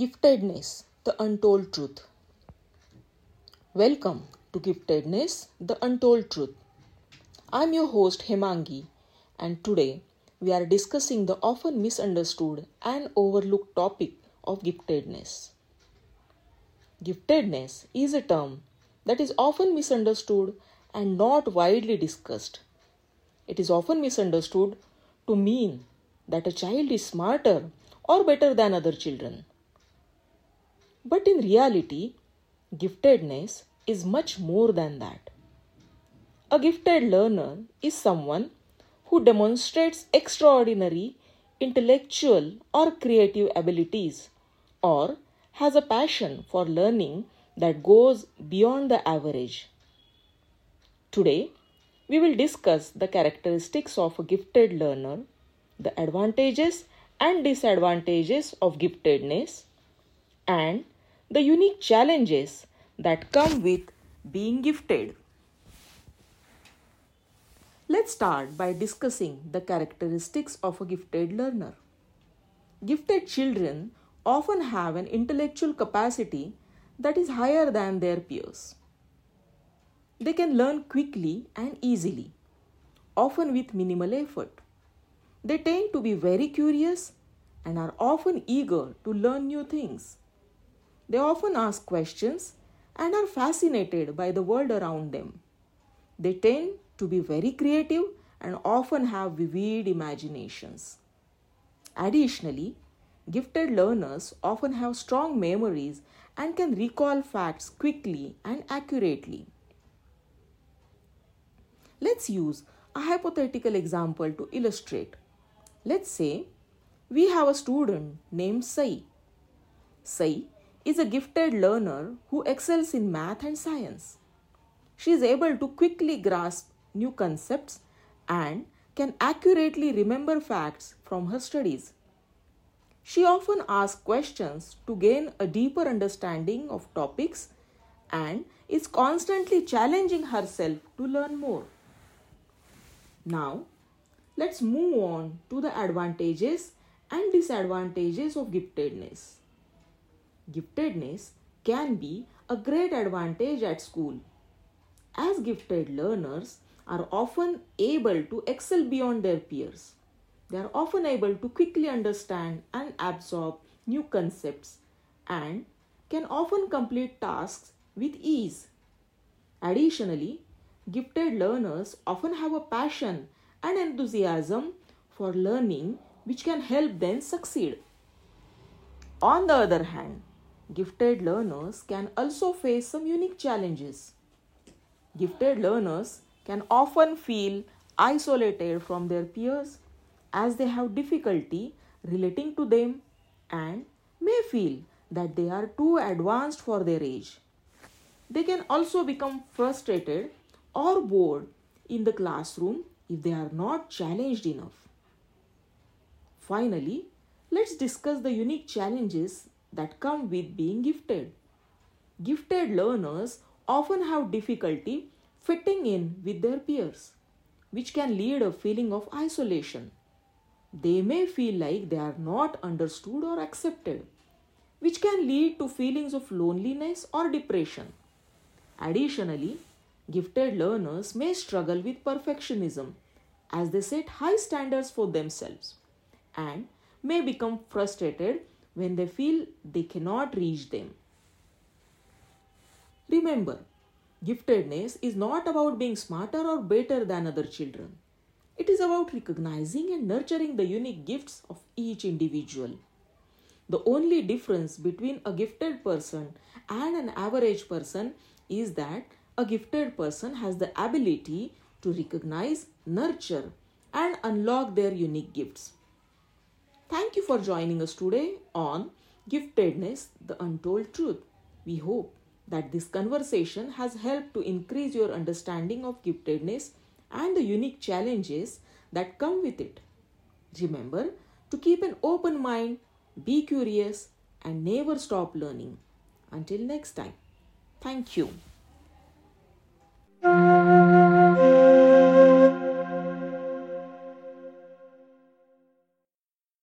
Giftedness The Untold Truth. Welcome to Giftedness The Untold Truth. I'm your host Hemangi, and today we are discussing the often misunderstood and overlooked topic of giftedness. Giftedness is a term that is often misunderstood and not widely discussed. It is often misunderstood to mean that a child is smarter or better than other children. But in reality, giftedness is much more than that. A gifted learner is someone who demonstrates extraordinary intellectual or creative abilities or has a passion for learning that goes beyond the average. Today, we will discuss the characteristics of a gifted learner, the advantages and disadvantages of giftedness, and the unique challenges that come with being gifted. Let's start by discussing the characteristics of a gifted learner. Gifted children often have an intellectual capacity that is higher than their peers. They can learn quickly and easily, often with minimal effort. They tend to be very curious and are often eager to learn new things. They often ask questions and are fascinated by the world around them. They tend to be very creative and often have vivid imaginations. Additionally, gifted learners often have strong memories and can recall facts quickly and accurately. Let's use a hypothetical example to illustrate. Let's say we have a student named Sai. Sai is a gifted learner who excels in math and science. She is able to quickly grasp new concepts and can accurately remember facts from her studies. She often asks questions to gain a deeper understanding of topics and is constantly challenging herself to learn more. Now, let's move on to the advantages and disadvantages of giftedness. Giftedness can be a great advantage at school, as gifted learners are often able to excel beyond their peers. They are often able to quickly understand and absorb new concepts and can often complete tasks with ease. Additionally, gifted learners often have a passion and enthusiasm for learning which can help them succeed. On the other hand, gifted learners can also face some unique challenges. Gifted learners can often feel isolated from their peers as they have difficulty relating to them and may feel that they are too advanced for their age. They can also become frustrated or bored in the classroom if they are not challenged enough. Finally, let's discuss the unique challenges that come with being gifted. Gifted learners often have difficulty fitting in with their peers, which can lead a feeling of isolation. They may feel like they are not understood or accepted, which can lead to feelings of loneliness or depression. Additionally, gifted learners may struggle with perfectionism as they set high standards for themselves and may become frustrated when they feel they cannot reach them. Remember, giftedness is not about being smarter or better than other children. It is about recognizing and nurturing the unique gifts of each individual. The only difference between a gifted person and an average person is that a gifted person has the ability to recognize, nurture, and unlock their unique gifts. Thank you for joining us today on Giftedness The Untold Truth. We hope that this conversation has helped to increase your understanding of giftedness and the unique challenges that come with it. Remember to keep an open mind, be curious, and never stop learning. Until next time, thank you.